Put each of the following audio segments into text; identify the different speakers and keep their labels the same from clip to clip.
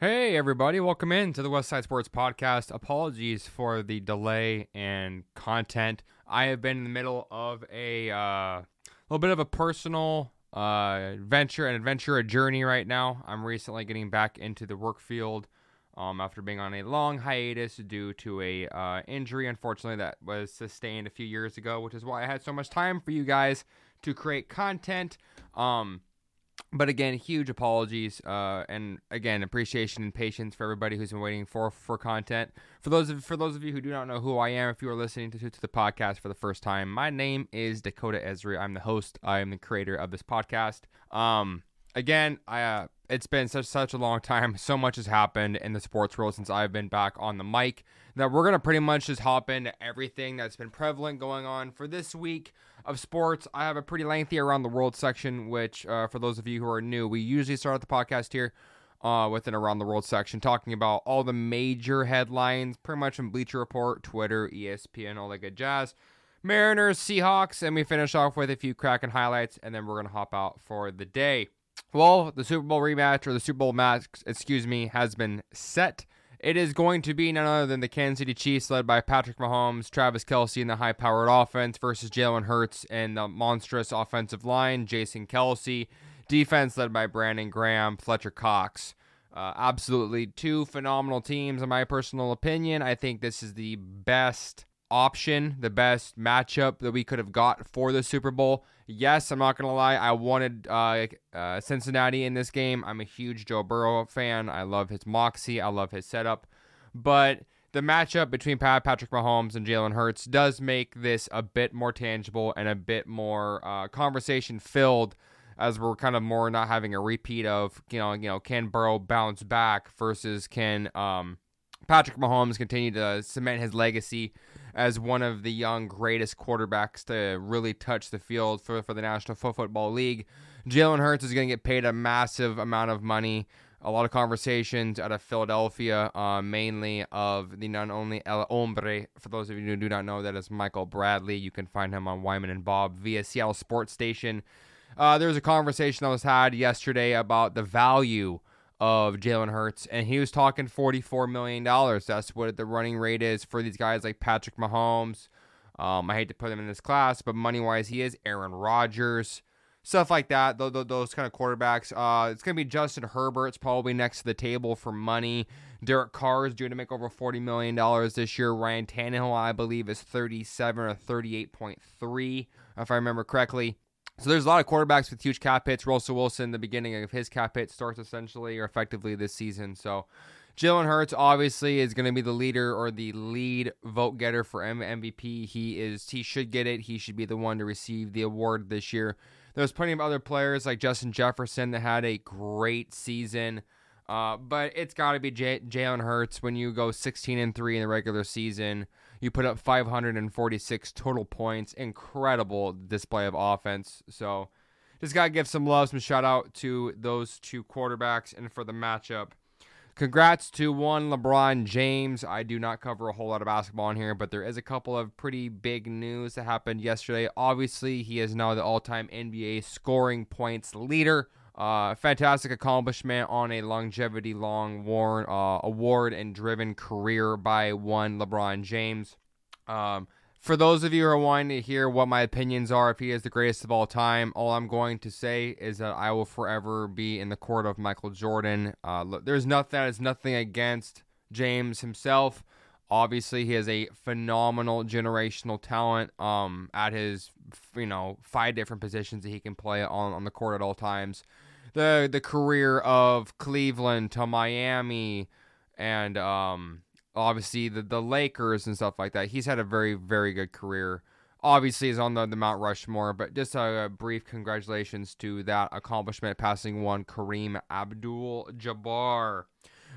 Speaker 1: Hey, everybody, welcome in to the West Side Sports Podcast. Apologies for the delay and content. I have been in the middle of a uh, little bit of a personal uh, venture, an adventure, a journey right now. I'm recently getting back into the work field um, after being on a long hiatus due to a uh, injury, unfortunately, that was sustained a few years ago, which is why I had so much time for you guys to create content. Um, but again, huge apologies, uh, and again, appreciation and patience for everybody who's been waiting for for content. For those of for those of you who do not know who I am, if you are listening to, to the podcast for the first time, my name is Dakota Esri. I'm the host. I am the creator of this podcast. Um, again, I uh, it's been such such a long time. So much has happened in the sports world since I've been back on the mic that we're gonna pretty much just hop into everything that's been prevalent going on for this week of sports. I have a pretty lengthy around the world section, which uh, for those of you who are new, we usually start the podcast here. Uh, with an around the world section talking about all the major headlines, pretty much from Bleacher Report, Twitter, ESPN, all that good jazz. Mariners, Seahawks, and we finish off with a few cracking highlights, and then we're gonna hop out for the day. Well, the Super Bowl rematch or the Super Bowl match, excuse me, has been set. It is going to be none other than the Kansas City Chiefs, led by Patrick Mahomes, Travis Kelce, and the high powered offense, versus Jalen Hurts and the monstrous offensive line, Jason Kelce. Defense led by Brandon Graham, Fletcher Cox. Uh, absolutely two phenomenal teams, in my personal opinion. I think this is the best option, the best matchup that we could have got for the Super Bowl. Yes, I'm not gonna lie. I wanted uh, uh, Cincinnati in this game. I'm a huge Joe Burrow fan. I love his moxie. I love his setup. But the matchup between Pat Patrick Mahomes and Jalen Hurts does make this a bit more tangible and a bit more uh, conversation filled, as we're kind of more not having a repeat of you know you know can Burrow bounce back versus can um, Patrick Mahomes continue to cement his legacy as one of the young greatest quarterbacks to really touch the field for, for the National Football League. Jalen Hurts is going to get paid a massive amount of money. A lot of conversations out of Philadelphia, uh, mainly of the non only El Hombre. For those of you who do not know, that is Michael Bradley. You can find him on Wyman and Bob via Seattle Sports Station. Uh, there was a conversation that was had yesterday about the value of Jalen Hurts, and he was talking $44 million. That's what the running rate is for these guys like Patrick Mahomes. Um, I hate to put him in this class, but money wise, he is Aaron Rodgers, stuff like that. Those, those kind of quarterbacks. Uh, it's to be Justin Herbert's probably next to the table for money. Derek Carr is due to make over $40 million this year. Ryan Tannehill, I believe, is 37 or 38.3, if I remember correctly. So there's a lot of quarterbacks with huge cap hits. Russell Wilson, the beginning of his cap hit starts essentially or effectively this season. So Jalen Hurts obviously is going to be the leader or the lead vote getter for MVP. He is he should get it. He should be the one to receive the award this year. There's plenty of other players like Justin Jefferson that had a great season. Uh, but it's got to be J- Jalen Hurts when you go 16 and 3 in the regular season. You put up 546 total points. Incredible display of offense. So just got to give some love, some shout out to those two quarterbacks and for the matchup. Congrats to one LeBron James. I do not cover a whole lot of basketball in here, but there is a couple of pretty big news that happened yesterday. Obviously, he is now the all time NBA scoring points leader. Uh, fantastic accomplishment on a longevity long worn, uh, award and driven career by one LeBron James. Um, for those of you who are wanting to hear what my opinions are, if he is the greatest of all time, all I'm going to say is that I will forever be in the court of Michael Jordan. Uh, there's nothing that is nothing against James himself. Obviously, he has a phenomenal generational talent um, at his, you know, five different positions that he can play on, on the court at all times the the career of Cleveland to Miami and um, obviously the the Lakers and stuff like that. He's had a very very good career. Obviously, he's on the, the Mount Rushmore, but just a, a brief congratulations to that accomplishment, passing one Kareem Abdul-Jabbar.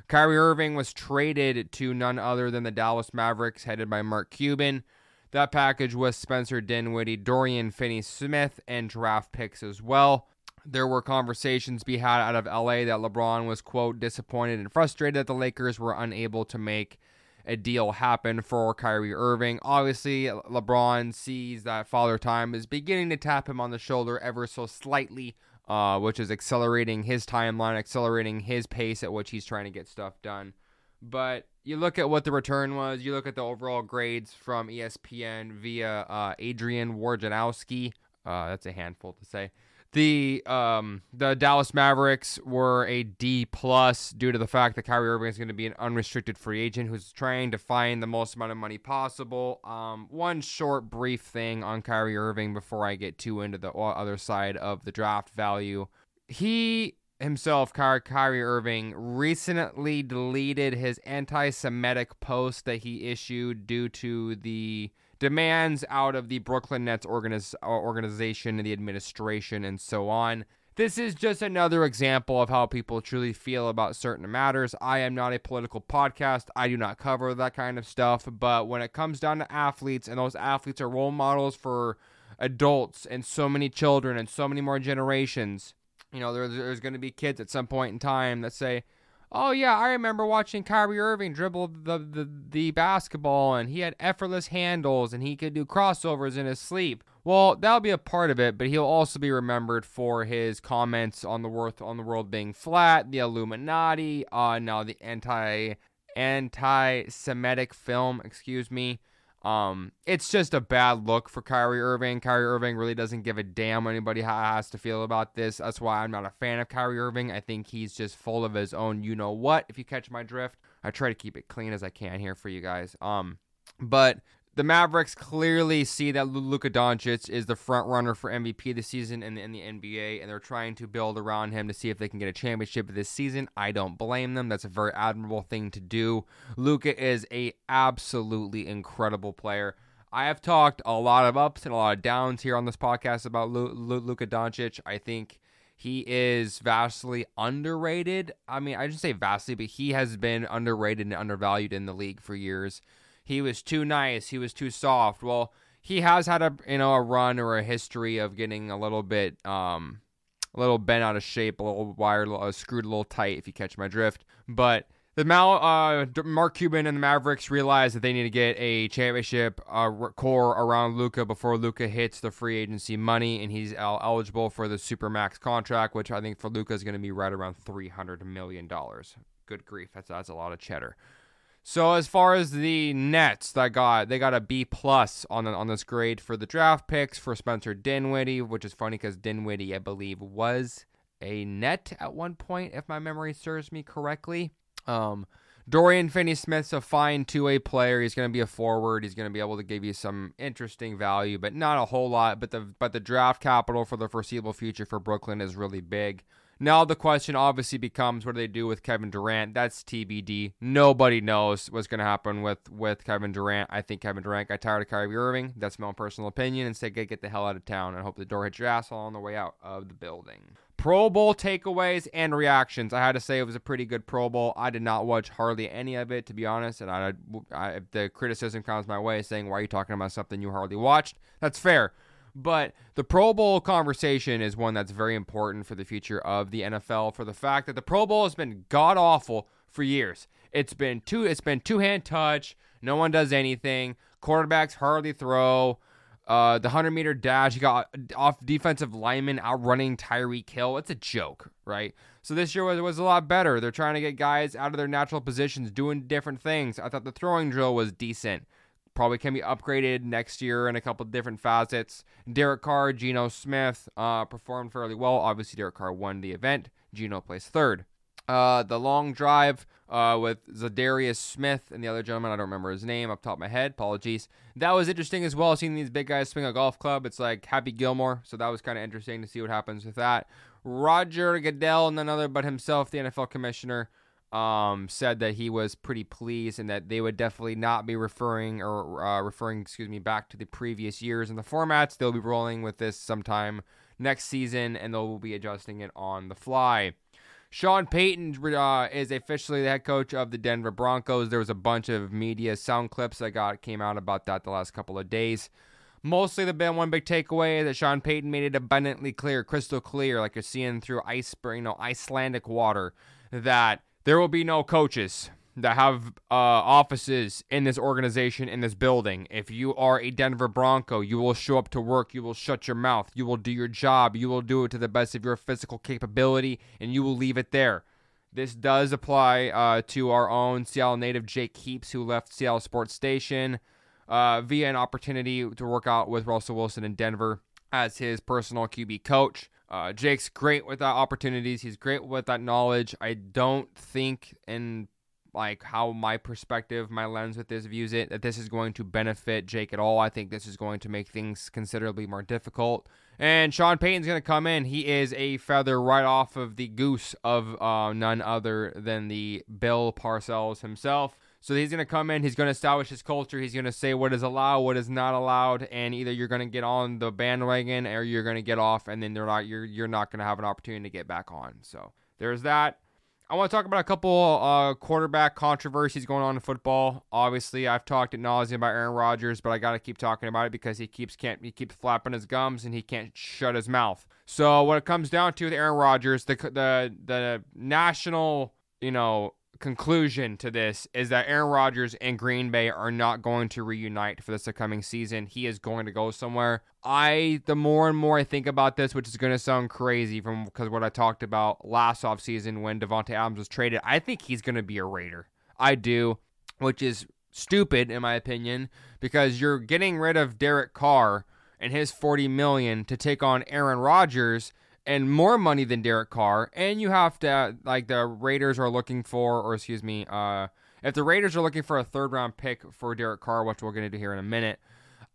Speaker 1: Kyrie Irving was traded to none other than the Dallas Mavericks, headed by Mark Cuban. That package was Spencer Dinwiddie, Dorian Finney-Smith, and draft picks as well there were conversations be had out of LA that LeBron was, quote, disappointed and frustrated that the Lakers were unable to make a deal happen for Kyrie Irving. Obviously, LeBron sees that Father Time is beginning to tap him on the shoulder ever so slightly uh, which is accelerating his timeline, accelerating his pace at which he's trying to get stuff done. But you look at what the return was, you look at the overall grades from ESPN via uh, Adrian Wojnarowski. Uh, that's a handful to say. The um, the Dallas Mavericks were a D plus due to the fact that Kyrie Irving is going to be an unrestricted free agent who's trying to find the most amount of money possible. Um, one short, brief thing on Kyrie Irving before I get too into the other side of the draft value. He himself, Ky- Kyrie Irving, recently deleted his anti Semitic post that he issued due to the demands out of the Brooklyn Nets organiz- uh, organization and the administration and so on. This is just another example of how people truly feel about certain matters. I am not a political podcast. I do not cover that kind of stuff. But when it comes down to athletes, and those athletes are role models for adults and so many children and so many more generations, you know, there, there's going to be kids at some point in time that say, "Oh yeah, I remember watching Kyrie Irving dribble the, the the basketball, and he had effortless handles, and he could do crossovers in his sleep." Well, that'll be a part of it, but he'll also be remembered for his comments on the worth on the world being flat, the Illuminati, uh, now the anti anti-Semitic film, excuse me, um, it's just a bad look for Kyrie Irving. Kyrie Irving really doesn't give a damn anybody has to feel about this. That's why I'm not a fan of Kyrie Irving. I think he's just full of his own you know what, if you catch my drift. I try to keep it clean as I can here for you guys. Um, but the Mavericks clearly see that Luka Doncic is the front runner for MVP this season in the, in the NBA, and they're trying to build around him to see if they can get a championship this season. I don't blame them. That's a very admirable thing to do. Luka is a absolutely incredible player. I have talked a lot of ups and a lot of downs here on this podcast about Luka Doncic. I think he is vastly underrated. I mean, I just say vastly, but he has been underrated and undervalued in the league for years he was too nice, he was too soft. Well, he has had a you know a run or a history of getting a little bit um a little bent out of shape, a little wired, a little, screwed a little tight, if you catch my drift. But the Mal, uh, Mark Cuban and the Mavericks realize that they need to get a championship uh, core around Luka before Luka hits the free agency money, and he's eligible for the supermax contract, which I think for Luka is going to be right around three hundred million dollars. Good grief, that's that's a lot of cheddar. So as far as the Nets, that got they got a B plus on on this grade for the draft picks for Spencer Dinwiddie, which is funny because Dinwiddie, I believe, was a net at one point, if my memory serves me correctly. Um, Dorian Finney-Smith's a fine two-way player. He's going to be a forward. He's going to be able to give you some interesting value, but not a whole lot. But the but the draft capital for the foreseeable future for Brooklyn is really big. Now the question obviously becomes what do they do with Kevin Durant? That's TBD. Nobody knows what's going to happen with with Kevin Durant. I think Kevin Durant got tired of Kyrie Irving. That's my own personal opinion and said, get the hell out of town and hope the door hits your asshole on the way out of the building. Pro Bowl takeaways and reactions. I had to say it was a pretty good Pro Bowl. I did not watch hardly any of it, to be honest. And I, I the criticism comes my way saying, why are you talking about something you hardly watched? That's fair. But the Pro Bowl conversation is one that's very important for the future of the NFL for the fact that the Pro Bowl has been god awful for years. It's been two it's been two hand touch, no one does anything, quarterbacks hardly throw. Uh, the 100 meter dash, you got off defensive lineman outrunning Tyreek Hill. It's a joke, right? So this year was, was a lot better. They're trying to get guys out of their natural positions, doing different things. I thought the throwing drill was decent probably can be upgraded next year in a couple different facets. Derek Carr, Geno Smith uh, performed fairly well. Obviously, Derek Carr won the event. Geno placed third. Uh, the long drive uh, with Za'Darius Smith and the other gentleman, I don't remember his name up top of my head. Apologies. That was interesting as well, seeing these big guys swing a golf club. It's like Happy Gilmore, so that was kind of interesting to see what happens with that. Roger Goodell, none other but himself, the NFL commissioner, um, said that he was pretty pleased and that they would definitely not be referring or uh, referring, excuse me, back to the previous years and the formats. They'll be rolling with this sometime next season and they'll be adjusting it on the fly. Sean Payton uh, is officially the head coach of the Denver Broncos. There was a bunch of media sound clips that got came out about that the last couple of days. Mostly the been one big takeaway that Sean Payton made it abundantly clear, crystal clear, like you're seeing through ice, you know, Icelandic water, that there will be no coaches. that have uh, offices in this organization, in this building. If you are a Denver Bronco, you will show up to work, you will shut your mouth, you will do your job, you will do it to the best of your physical capability, and you will leave it there. This does apply uh, to our own Seattle native Jake Heaps, who left Seattle Sports Station uh, via an opportunity to work out with Russell Wilson in Denver as his personal QB coach. Uh, Jake's great with that opportunities. He's great with that knowledge. I don't think, in like how my perspective, my lens with this views it, that this is going to benefit Jake at all. I think this is going to make things considerably more difficult. And Sean Payton's going to come in. He is a feather right off of the goose of uh, none other than the Bill Parcells himself. So he's going to come in, he's going to establish his culture, he's going to say what is allowed, what is not allowed, and either you're going to get on the bandwagon or you're going to get off and then they're not you're you're not going to have an opportunity to get back on. So there's that. I want to talk about a couple uh, quarterback controversies going on in football. Obviously, I've talked at nauseum about Aaron Rodgers, but I got to keep talking about it because he keeps can't he keeps flapping his gums and he can't shut his mouth. So what it comes down to with Aaron Rodgers, the the the national you know conclusion to this is that Aaron Rodgers and Green Bay are not going to reunite for this upcoming season. He is going to go somewhere. I the more and more I think about this, which is going to sound crazy from because what I talked about last offseason when Davante Adams was traded, I think he's going to be a Raider. I do, which is stupid in my opinion because you're getting rid of Derek Carr and his 40 million to take on Aaron Rodgers and more money than Derek Carr, and you have to like the Raiders are looking for, or excuse me, uh, if the Raiders are looking for a third round pick for Derek Carr, which we're gonna do here in a minute,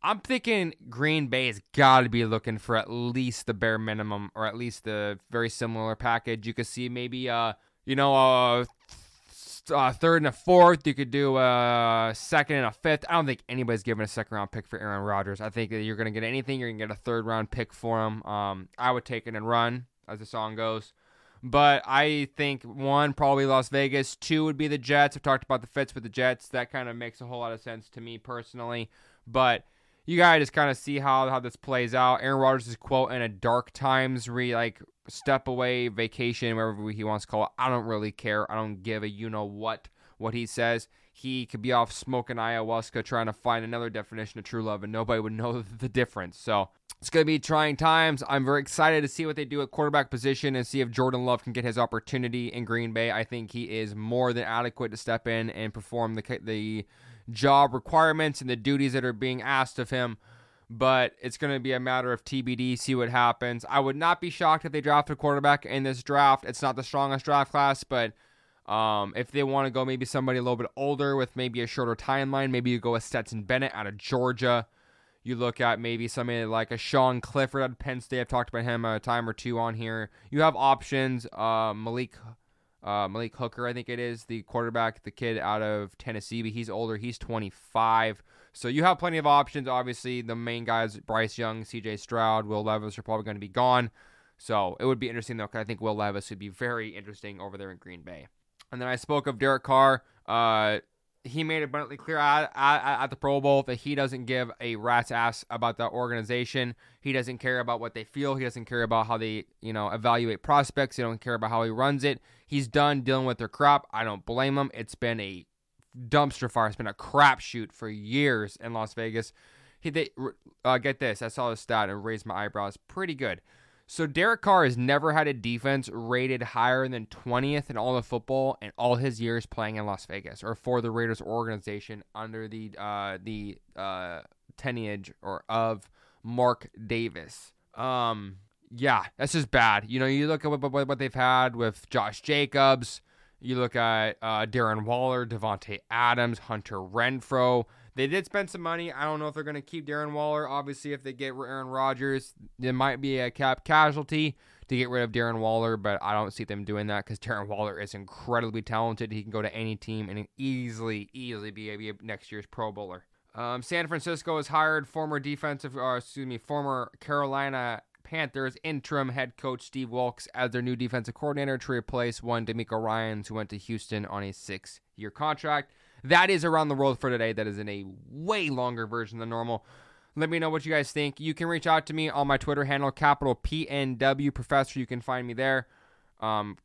Speaker 1: I'm thinking Green Bay has got to be looking for at least the bare minimum, or at least the very similar package. You could see maybe uh, you know, a uh, third and a fourth. You could do a second and a fifth. I don't think anybody's giving a second round pick for Aaron Rodgers. I think that you're going to get anything. You're going to get a third round pick for him. Um, I would take it and run, as the song goes. But I think one, probably Las Vegas. Two would be the Jets. I've talked about the fits with the Jets. That kind of makes a whole lot of sense to me personally. But you gotta just kind of see how how this plays out. Aaron Rodgers' quote in a dark times re like step away vacation, wherever he wants to call it. I don't really care. I don't give a you know what what he says. He could be off smoking ayahuasca trying to find another definition of true love, and nobody would know the difference. So it's going to be trying times. I'm very excited to see what they do at quarterback position and see if Jordan Love can get his opportunity in Green Bay. I think he is more than adequate to step in and perform the the job requirements and the duties that are being asked of him but it's going to be a matter of TBD, see what happens. I would not be shocked if they draft a quarterback in this draft. It's not the strongest draft class, but um, if they want to go maybe somebody a little bit older with maybe a shorter timeline, maybe you go with Stetson Bennett out of Georgia. You look at maybe somebody like a Sean Clifford out of Penn State. I've talked about him a time or two on here. You have options. Uh, Malik uh, Malik Hooker, I think it is the quarterback, the kid out of Tennessee, but he's older. He's 25. So you have plenty of options. Obviously, the main guys, Bryce Young, CJ Stroud, Will Levis, are probably going to be gone. So it would be interesting, though, because I think Will Levis would be very interesting over there in Green Bay. And then I spoke of Derek Carr. Uh, he made abundantly clear at, at, at, the Pro Bowl that he doesn't give a rat's ass about the organization. He doesn't care about what they feel. He doesn't care about how they, you know, evaluate prospects. He don't care about how he runs it. He's done dealing with their crap. I don't blame him. It's been a dumpster fire. It's been a crapshoot for years in Las Vegas. He they uh, get this. I saw this stat and raised my eyebrows. Pretty good. So Derek Carr has never had a defense rated higher than 20th in all of football in all his years playing in Las Vegas or for the Raiders organization under the uh, the uh, tenage or of Mark Davis. Um, yeah, that's just bad. You know, you look at what, what, what they've had with Josh Jacobs, you look at uh, Darren Waller, Davante Adams, Hunter Renfrow. They did spend some money. I don't know if they're going to keep Darren Waller. Obviously, if they get Aaron Rodgers, there might be a cap casualty to get rid of Darren Waller, but I don't see them doing that because Darren Waller is incredibly talented. He can go to any team and easily, easily be a, be a next year's Pro Bowler. Um, San Francisco has hired former defensive, or excuse me, former Carolina Panthers interim head coach Steve Wilks as their new defensive coordinator to replace one DeMeco Ryans who went to Houston on a six-year contract. That is around the world for today. That is in a way longer version than normal. Let me know what you guys think. You can reach out to me on my Twitter handle, capital PNW Professor. You can find me there. Um,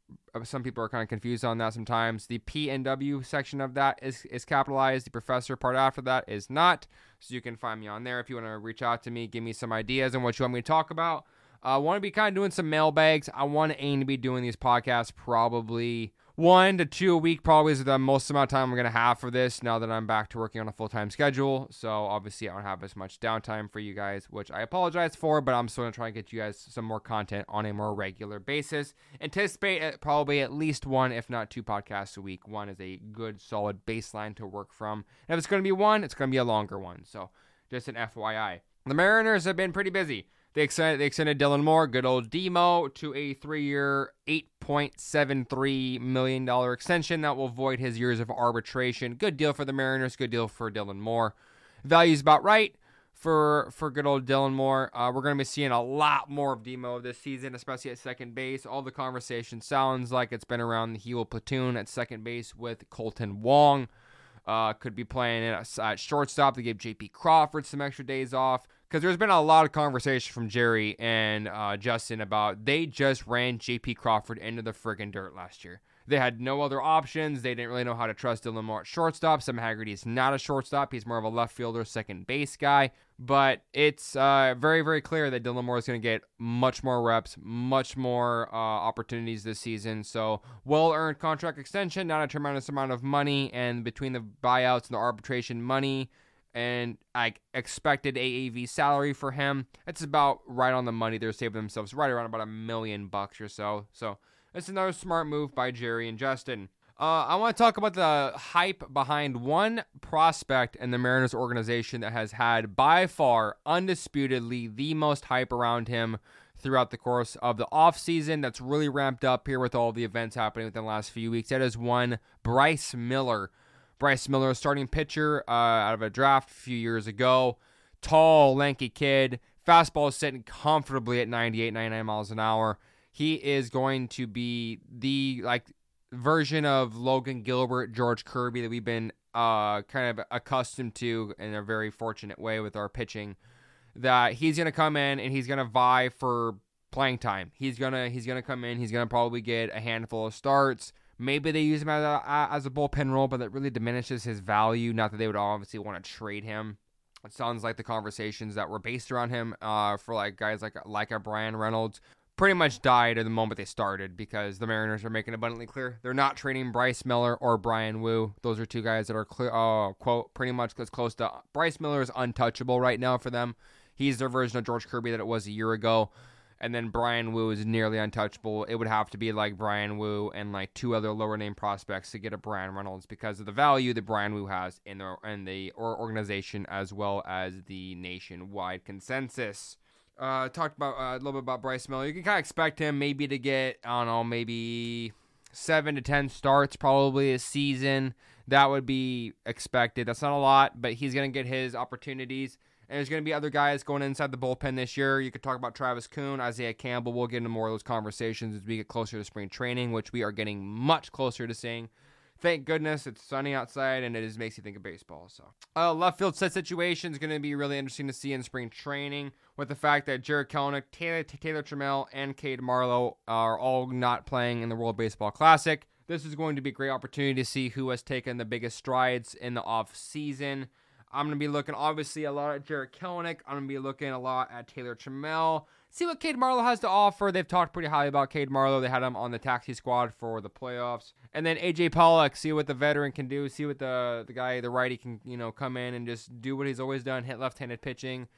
Speaker 1: some people are kind of confused on that sometimes. The P and W section of that is, is capitalized. The professor part after that is not. So you can find me on there if you want to reach out to me, give me some ideas on what you want me to talk about. I uh, want to be kind of doing some mailbags. I want to aim to be doing these podcasts probably one to two a week probably is the most amount of time I'm going to have for this now that I'm back to working on a full time schedule. So obviously, I don't have as much downtime for you guys, which I apologize for, but I'm still going to try and get you guys some more content on a more regular basis. Anticipate probably at least one, if not two podcasts a week. One is a good, solid baseline to work from. And if it's going to be one, it's going to be a longer one. So just an FYI. The Mariners have been pretty busy. They extended, they extended Dylan Moore, good old Demo, to a three year, $8.73 million extension that will void his years of arbitration. Good deal for the Mariners, good deal for Dylan Moore. Value's about right for for good old Dylan Moore. Uh, we're going to be seeing a lot more of Demo this season, especially at second base. All the conversation sounds like it's been around the heel platoon at second base with Kolten Wong. Uh, could be playing at, at shortstop. They gave J.P. Crawford some extra days off because there's been a lot of conversation from Jerry and uh, Justin about they just ran J.P. Crawford into the friggin' dirt last year. They had no other options. They didn't really know how to trust Dylan Moore at shortstop. Sam Haggerty is not a shortstop. He's more of a left fielder, second base guy. But it's uh, very, very clear that Dylan Moore is going to get much more reps, much more uh, opportunities this season. So, well earned contract extension, not a tremendous amount of money. And between the buyouts and the arbitration money, and I expected AAV salary for him. It's about right on the money. They're saving themselves right around about a million bucks or so. So it's another smart move by Jerry and Justin. Uh, I want to talk about the hype behind one prospect in the Mariners organization that has had by far, undisputedly, the most hype around him throughout the course of the offseason. That's really ramped up here with all the events happening within the last few weeks. That is one Bryce Miller Bryce Miller, starting pitcher uh, out of a draft a few years ago. Tall, lanky kid. Fastball is sitting comfortably at 98, 99 miles an hour. He is going to be the like version of Logan Gilbert, George Kirby that we've been uh, kind of accustomed to in a very fortunate way with our pitching. That he's going to come in and he's going to vie for playing time. He's gonna he's gonna come in. He's gonna probably get a handful of starts. Maybe they use him as a, as a bullpen role, but that really diminishes his value. Not that they would obviously want to trade him. It sounds like the conversations that were based around him uh, for like guys like like a Bryan Reynolds pretty much died at the moment they started because the Mariners are making abundantly clear they're not trading Bryce Miller or Brian Woo. Those are two guys that are clear, uh, quote, pretty much as close to Bryce Miller is untouchable right now for them. He's their version of George Kirby that it was a year ago and then Brian Woo is nearly untouchable. It would have to be like Brian Woo and like two other lower name prospects to get a Bryan Reynolds because of the value that Brian Woo has in the in the organization as well as the nationwide consensus. Uh, talked about uh, a little bit about Bryce Miller. You can kind of expect him maybe to get I don't know maybe seven to ten starts probably a season. That would be expected. That's not a lot, but he's gonna get his opportunities. And there's going to be other guys going inside the bullpen this year. You could talk about Travis Kuhn, Isaiah Campbell. We'll get into more of those conversations as we get closer to spring training, which we are getting much closer to seeing. Thank goodness it's sunny outside and it just makes you think of baseball. So, uh, left field set situation is going to be really interesting to see in spring training with the fact that Jarred Kelenic, Taylor, Taylor Trammell, and Cade Marlowe are all not playing in the World Baseball Classic. This is going to be a great opportunity to see who has taken the biggest strides in the off season. I'm going to be looking obviously a lot at Jarred Kelenic. I'm going to be looking a lot at Taylor Trammell. See what Cade Marlowe has to offer. They've talked pretty highly about Cade Marlowe. They had him on the taxi squad for the playoffs. And then AJ Pollock, see what the veteran can do. See what the the guy, the righty, can you know come in and just do what he's always done: hit left-handed pitching,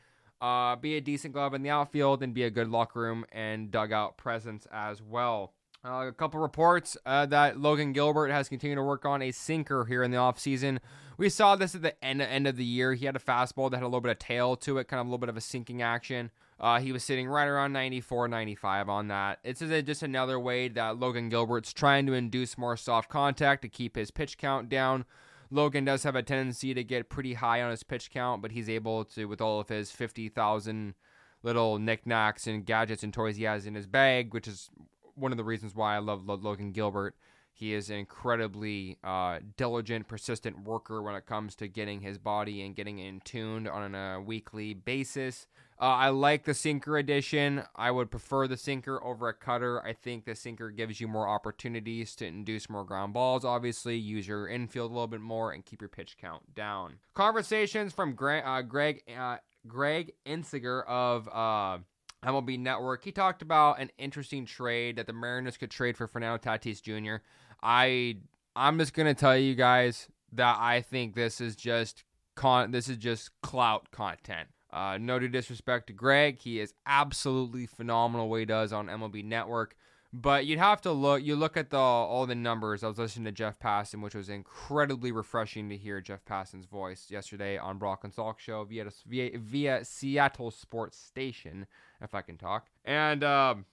Speaker 1: uh, be a decent glove in the outfield, and be a good locker room and dugout presence as well. Uh, a couple reports uh, that Logan Gilbert has continued to work on a sinker here in the offseason. We saw this at the end, end of the year. He had a fastball that had a little bit of tail to it, kind of a little bit of a sinking action. Uh, he was sitting right around 94, 95 on that. It's just another way that Logan Gilbert's trying to induce more soft contact to keep his pitch count down. Logan does have a tendency to get pretty high on his pitch count, but he's able to, with all of his 50,000 little knickknacks and gadgets and toys he has in his bag, which is one of the reasons why I love Logan Gilbert. He is an incredibly uh, diligent, persistent worker when it comes to getting his body and getting in tuned on a weekly basis. Uh, I like the sinker edition. I would prefer the sinker over a cutter. I think the sinker gives you more opportunities to induce more ground balls, obviously, use your infield a little bit more, and keep your pitch count down. Conversations from Greg, uh, Greg, uh, Greg Amsinger of uh, MLB Network. He talked about an interesting trade that the Mariners could trade for Fernando Tatis Jr. I I'm just gonna tell you guys that I think this is just con this is just clout content. Uh, no disrespect to Greg, he is absolutely phenomenal what he does on MLB Network. But you'd have to look. You look at the all the numbers. I was listening to Jeff Passan, which was incredibly refreshing to hear Jeff Passan's voice yesterday on Brock and Salk show via via, via Seattle Sports Station, if I can talk. And um,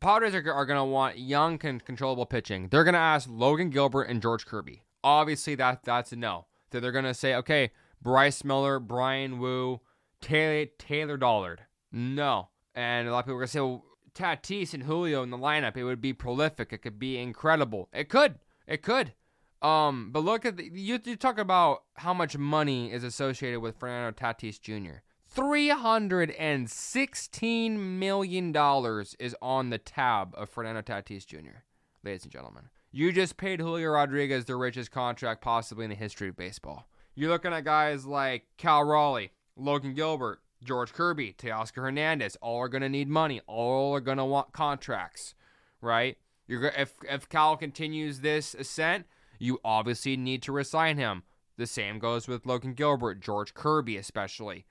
Speaker 1: Padres are, are going to want young, con- controllable pitching. They're going to ask Logan Gilbert and George Kirby. Obviously, that that's a no. So they're going to say, okay, Bryce Miller, Brian Woo, Taylor Taylor Dollard. No. And a lot of people are going to say, well, Tatis and Julio in the lineup, it would be prolific. It could be incredible. It could. It could. Um, but look at the, you. You talk about how much money is associated with Fernando Tatis Jr. Three hundred and sixteen million dollars is on the tab of Fernando Tatis Jr. Ladies and gentlemen, you just paid Julio Rodriguez the richest contract possibly in the history of baseball. You're looking at guys like Cal Raleigh, Logan Gilbert, George Kirby, Teoscar Hernandez, all are going to need money. All are going to want contracts, right? You're if if Cal continues this ascent, you obviously need to resign him. The same goes with Logan Gilbert, George Kirby especially.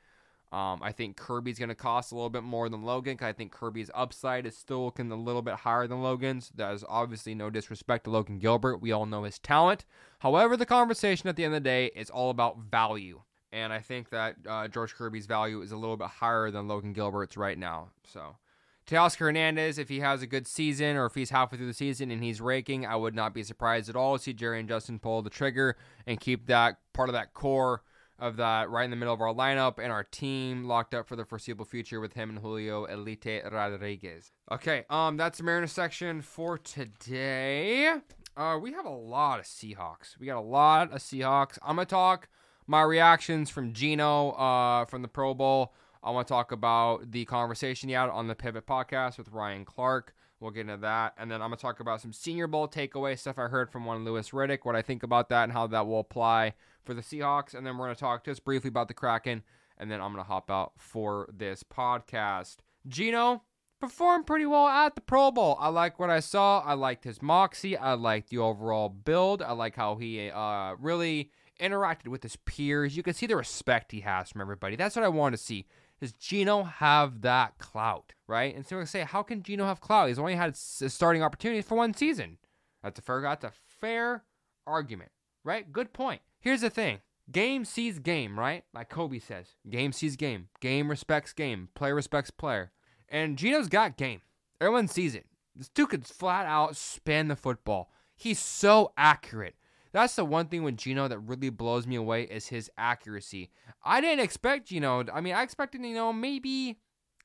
Speaker 1: Um, I think Kirby's going to cost a little bit more than Logan. Because I think Kirby's upside is still looking a little bit higher than Logan's. That is obviously no disrespect to Logan Gilbert. We all know his talent. However, the conversation at the end of the day is all about value and I think that uh, George Kirby's value is a little bit higher than Logan Gilbert's right now. So, Teoscar Hernandez, if he has a good season or if he's halfway through the season and he's raking, I would not be surprised at all to see Jerry and Justin pull the trigger and keep that part of that core of that right in the middle of our lineup and our team locked up for the foreseeable future with him and Julio Elite Rodriguez. Okay, um, that's the Mariners section for today. Uh, we have a lot of Seahawks. We got a lot of Seahawks. I'm gonna talk my reactions from Geno uh, from the Pro Bowl. I want to talk about the conversation he had on the Pivot podcast with Ryan Clark. We'll get into that. And then I'm going to talk about some Senior Bowl takeaway stuff I heard from one Louis Riddick, what I think about that, and how that will apply for the Seahawks. And then we're going to talk just briefly about the Kraken. And then I'm going to hop out for this podcast. Geno performed pretty well at the Pro Bowl. I like what I saw. I liked his moxie. I liked the overall build. I like how he uh, really interacted with his peers. You can see the respect he has from everybody. That's what I want to see. Does Geno have that clout, right? And so we're gonna say, how can Geno have clout? He's only had starting opportunities for one season. That's a fair. That's a fair argument, right? Good point. Here's the thing: game sees game, right? Like Kobe says, game sees game. Game respects game. Player respects player. And Geno's got game. Everyone sees it. This dude could flat out spin the football. He's so accurate. That's the one thing with Geno that really blows me away is his accuracy. I didn't expect Geno. I mean, I expected you know maybe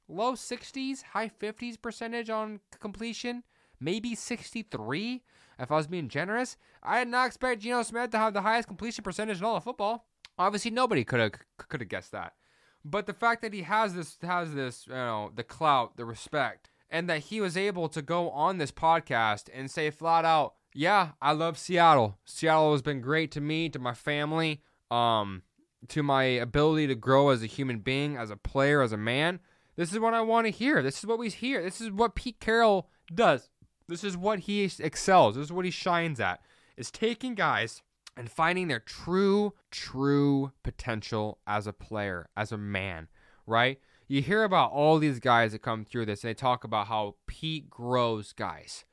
Speaker 1: low 60s, high 50s percentage on completion, maybe 63 if I was being generous. I did not expect Geno Smith to have the highest completion percentage in all of football. Obviously, nobody could have could have guessed that. But the fact that he has this has this you know the clout, the respect, and that he was able to go on this podcast and say flat out, yeah, I love Seattle. Seattle has been great to me, to my family, um, to my ability to grow as a human being, as a player, as a man. This is what I want to hear. This is what we hear. This is what Pete Carroll does. This is what he excels. This is what he shines at. Is taking guys and finding their true, true potential as a player, as a man, right? You hear about all these guys that come through this, and they talk about how Pete grows guys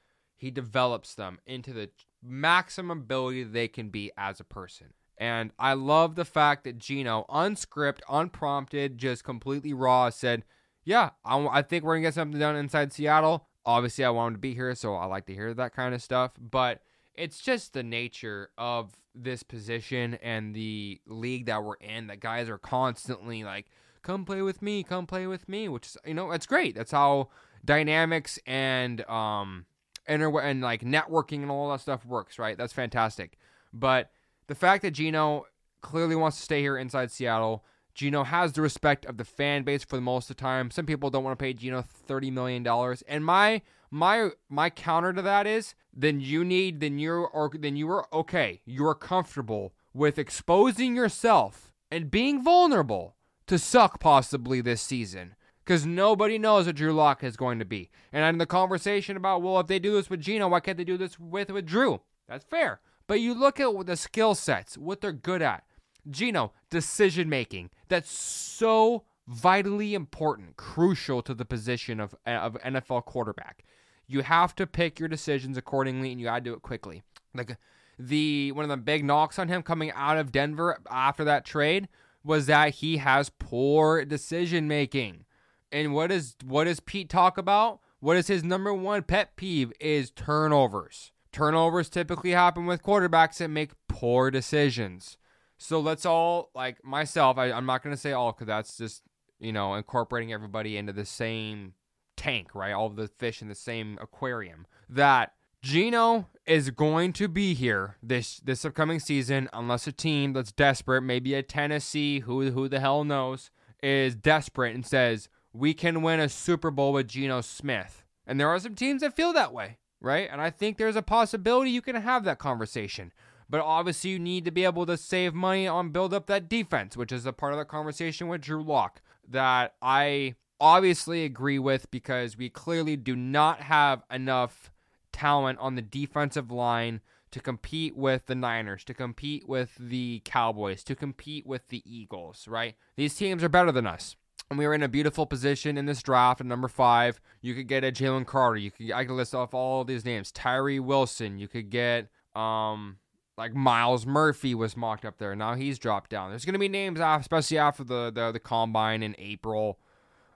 Speaker 1: he develops them into the maximum ability they can be as a person. And I love the fact that Geno, unscripted, unprompted, just completely raw, said, Yeah, I, I think we're going to get something done inside Seattle. Obviously, I want him to be here, so I like to hear that kind of stuff. But it's just the nature of this position and the league that we're in that guys are constantly like, Come play with me, come play with me, which is, you know, it's great. That's how dynamics and, um, inter- and like networking and all that stuff works, right? That's fantastic. But the fact that Geno clearly wants to stay here inside Seattle, Geno has the respect of the fan base for the most of the time. Some people don't want to pay Geno thirty million dollars, and my my my counter to that is then you need then you're or then you are okay. You are comfortable with exposing yourself and being vulnerable to suck possibly this season because nobody knows what Drew Lock is going to be. And in the conversation about, well, if they do this with Geno, why can't they do this with, with Drew? That's fair. But you look at the skill sets, what they're good at. Geno, decision making. That's so vitally important, crucial to the position of, of NFL quarterback. You have to pick your decisions accordingly and you got to do it quickly. Like the one of the big knocks on him coming out of Denver after that trade was that he has poor decision making. And what is what does Pete talk about? What is his number one pet peeve is turnovers. Turnovers typically happen with quarterbacks that make poor decisions. So let's all like myself. I, I'm not gonna say all because that's just you know incorporating everybody into the same tank, right? All the fish in the same aquarium. That Geno is going to be here this this upcoming season unless a team that's desperate, maybe a Tennessee, who who the hell knows, is desperate and says we can win a Super Bowl with Geno Smith. And there are some teams that feel that way, right? And I think there's a possibility you can have that conversation. But obviously, you need to be able to save money on build up that defense, which is a part of the conversation with Drew Lock that I obviously agree with because we clearly do not have enough talent on the defensive line to compete with the Niners, to compete with the Cowboys, to compete with the Eagles, right? These teams are better than us. And we are in a beautiful position in this draft at number five. You could get a Jalen Carter. You could I could list off all these names. Tyree Wilson. You could get um like Myles Murphy was mocked up there. Now he's dropped down. There's going to be names, off, especially after the, the, the combine in April,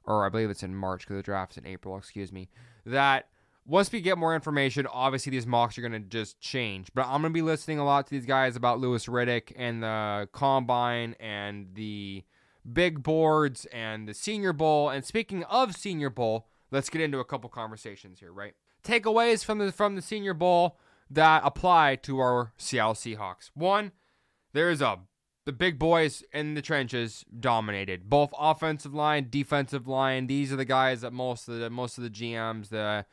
Speaker 1: or I believe it's in March because the draft's in April. Excuse me. That once we get more information, obviously these mocks are going to just change. But I'm going to be listening a lot to these guys about Louis Riddick and the combine and the big boards and the Senior Bowl. And speaking of Senior Bowl, let's get into a couple conversations here, right? Takeaways from the from the Senior Bowl that apply to our Seattle Seahawks. One, there is a the big boys in the trenches dominated both offensive line, defensive line. These are the guys that most of the most of the GMs, the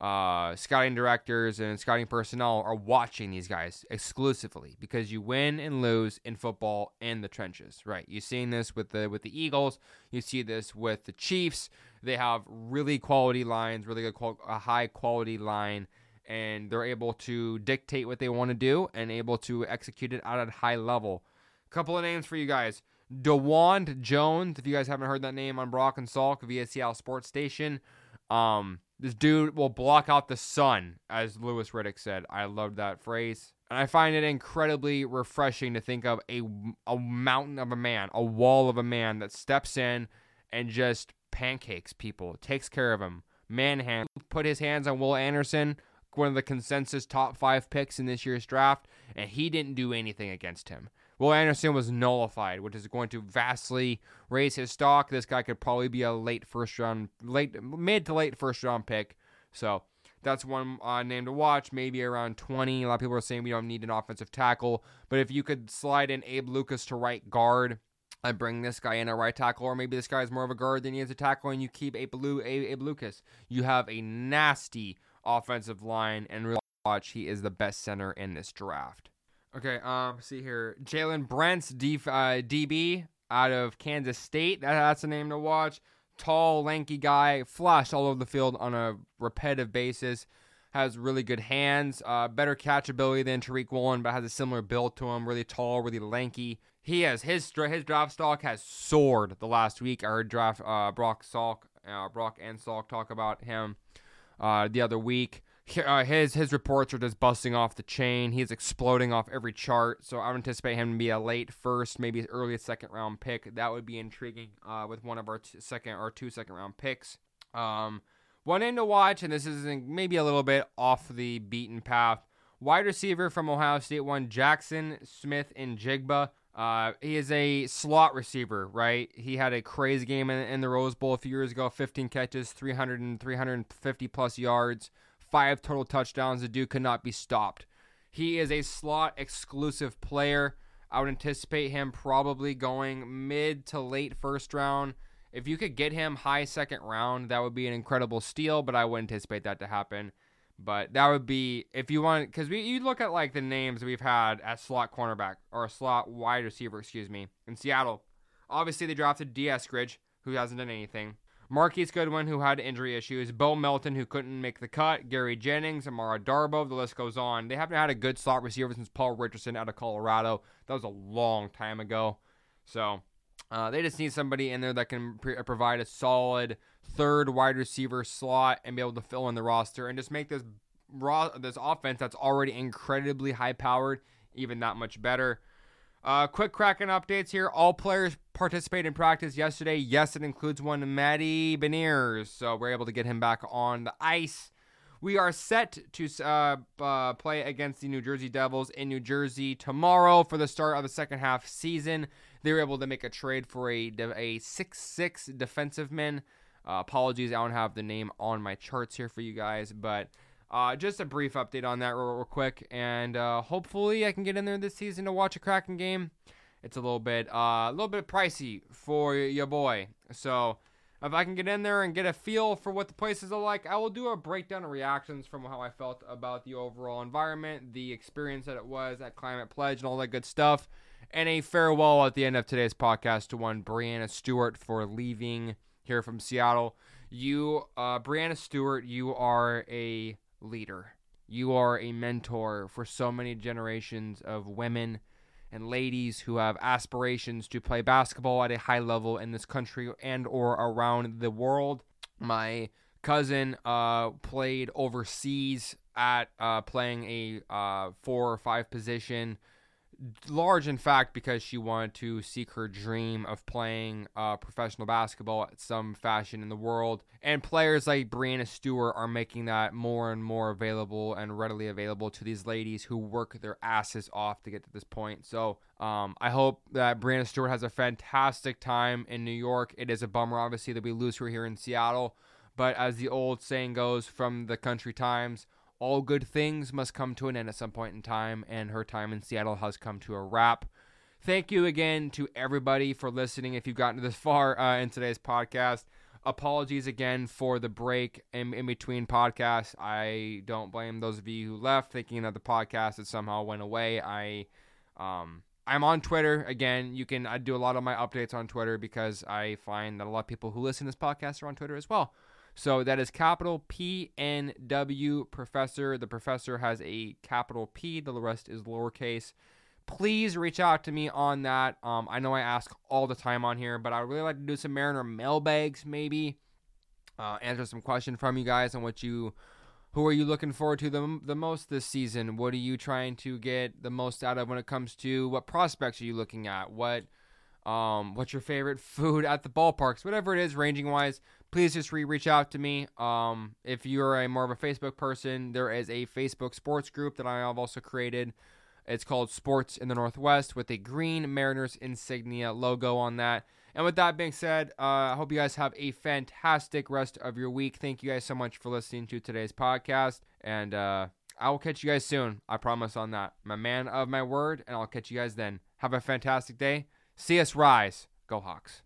Speaker 1: uh, scouting directors, and scouting personnel are watching these guys exclusively because you win and lose in football in the trenches. Right? You've seen this with the with the Eagles. You see this with the Chiefs. They have really quality lines, really good, a high quality line and they're able to dictate what they want to do and able to execute it at a high level. Couple of names for you guys. Dawand Jones, if you guys haven't heard that name on Brock and Salk via Seattle Sports Station. Um, this dude will block out the sun, as Louis Riddick said. I love that phrase. And I find it incredibly refreshing to think of a, a mountain of a man, a wall of a man that steps in and just pancakes people, takes care of them, manhandle, put his hands on Will Anderson, one of the consensus top five picks in this year's draft, and he didn't do anything against him. Will Anderson was nullified, which is going to vastly raise his stock. This guy could probably be a late first round, late mid to late first round pick. So that's one uh, name to watch. Maybe around 20. A lot of people are saying we don't need an offensive tackle, but if you could slide in Abe Lucas to right guard, I bring this guy in a right tackle, or maybe this guy is more of a guard than he is a tackle, and you keep Abe, Lu- Abe Lucas. You have a nasty offensive line, and really watch, he is the best center in this draft. Okay, um, see here, Jalen Brent's D, uh, DB out of Kansas State. That, that's a name to watch. Tall, lanky guy, flashed all over the field on a repetitive basis. Has really good hands, uh, better catchability than Tariq Woolen, but has a similar build to him. Really tall, really lanky. He has his his draft stock has soared the last week. I heard draft uh, Brock Salk, uh, Brock and Salk talk about him uh, the other week. Uh, his his reports are just busting off the chain. He's exploding off every chart. So I anticipate him to be a late first, maybe early second round pick. That would be intriguing uh, with one of our t- second or two second round picks. Um, one name to watch, and this is maybe a little bit off the beaten path. Wide receiver from Ohio State, one Jackson Smith-Njigba. Uh, he is a slot receiver, right? He had a crazy game in, in, the Rose Bowl a few years ago 15 catches, 300 and 350 plus yards, five total touchdowns. The dude could not be stopped. He is a slot exclusive player. I would anticipate him probably going mid to late first round. If you could get him high second round, that would be an incredible steal, but I would anticipate that to happen. But that would be if you want because we you look at like the names we've had at slot cornerback or slot wide receiver, excuse me, in Seattle. Obviously, they drafted Dee Eskridge, who hasn't done anything. Marquise Goodwin, who had injury issues. Bo Melton, who couldn't make the cut. Gary Jennings, Amara Darboh. The list goes on. They haven't had a good slot receiver since Paul Richardson out of Colorado. That was a long time ago. So uh, they just need somebody in there that can pre- provide a solid third wide receiver slot and be able to fill in the roster and just make this raw this offense that's already incredibly high powered even that much better. Uh, quick Kraken updates here. All players participate in practice yesterday. Yes, it includes one Matty Beniers, so we're able to get him back on the ice. We are set to uh, uh, play against the New Jersey Devils in New Jersey tomorrow for the start of the second half season. They were able to make a trade for a a six six defensive man. Uh, apologies, I don't have the name on my charts here for you guys, but uh, just a brief update on that real, real quick, and uh, hopefully I can get in there this season to watch a Kraken game. It's a little bit, uh, a little bit pricey for your boy. So if I can get in there and get a feel for what the places are like, I will do a breakdown of reactions from how I felt about the overall environment, the experience that it was at Climate Pledge, and all that good stuff. And a farewell at the end of today's podcast to one Breanna Stewart for leaving here from Seattle. You, uh, Breanna Stewart, you are a leader. You are a mentor for so many generations of women and ladies who have aspirations to play basketball at a high level in this country and or around the world. My cousin uh, played overseas at uh, playing a uh, four or five position large in fact because she wanted to seek her dream of playing uh, professional basketball at some fashion in the world. And players like Breanna Stewart are making that more and more available and readily available to these ladies who work their asses off to get to this point. So um, I hope that Breanna Stewart has a fantastic time in New York. It is a bummer obviously that we lose her here in Seattle. But as the old saying goes from the country times all good things must come to an end at some point in time, and her time in Seattle has come to a wrap. Thank you again to everybody for listening. If you've gotten this far uh, in today's podcast, apologies again for the break in, in between podcasts. I don't blame those of you who left thinking that the podcast had somehow went away. I, um, I'm on Twitter again. You can I do a lot of my updates on Twitter because I find that a lot of people who listen to this podcast are on Twitter as well. So that is capital P N W professor. The professor has a capital P, the rest is lowercase. Please reach out to me on that. Um, I know I ask all the time on here, but I would really like to do some Mariner mailbags, maybe. Uh, answer some questions from you guys on what you, who are you looking forward to the, the most this season? What are you trying to get the most out of when it comes to what prospects are you looking at? What, um, what's your favorite food at the ballparks? Whatever it is, ranging wise please just re- reach out to me. Um, if you're a more of a Facebook person, there is a Facebook sports group that I have also created. It's called Sports in the Northwest with a green Mariners insignia logo on that. And with that being said, uh, I hope you guys have a fantastic rest of your week. Thank you guys so much for listening to today's podcast. And uh, I will catch you guys soon. I promise on that. A man of my word, and I'll catch you guys then. Have a fantastic day. See us rise. Go Hawks.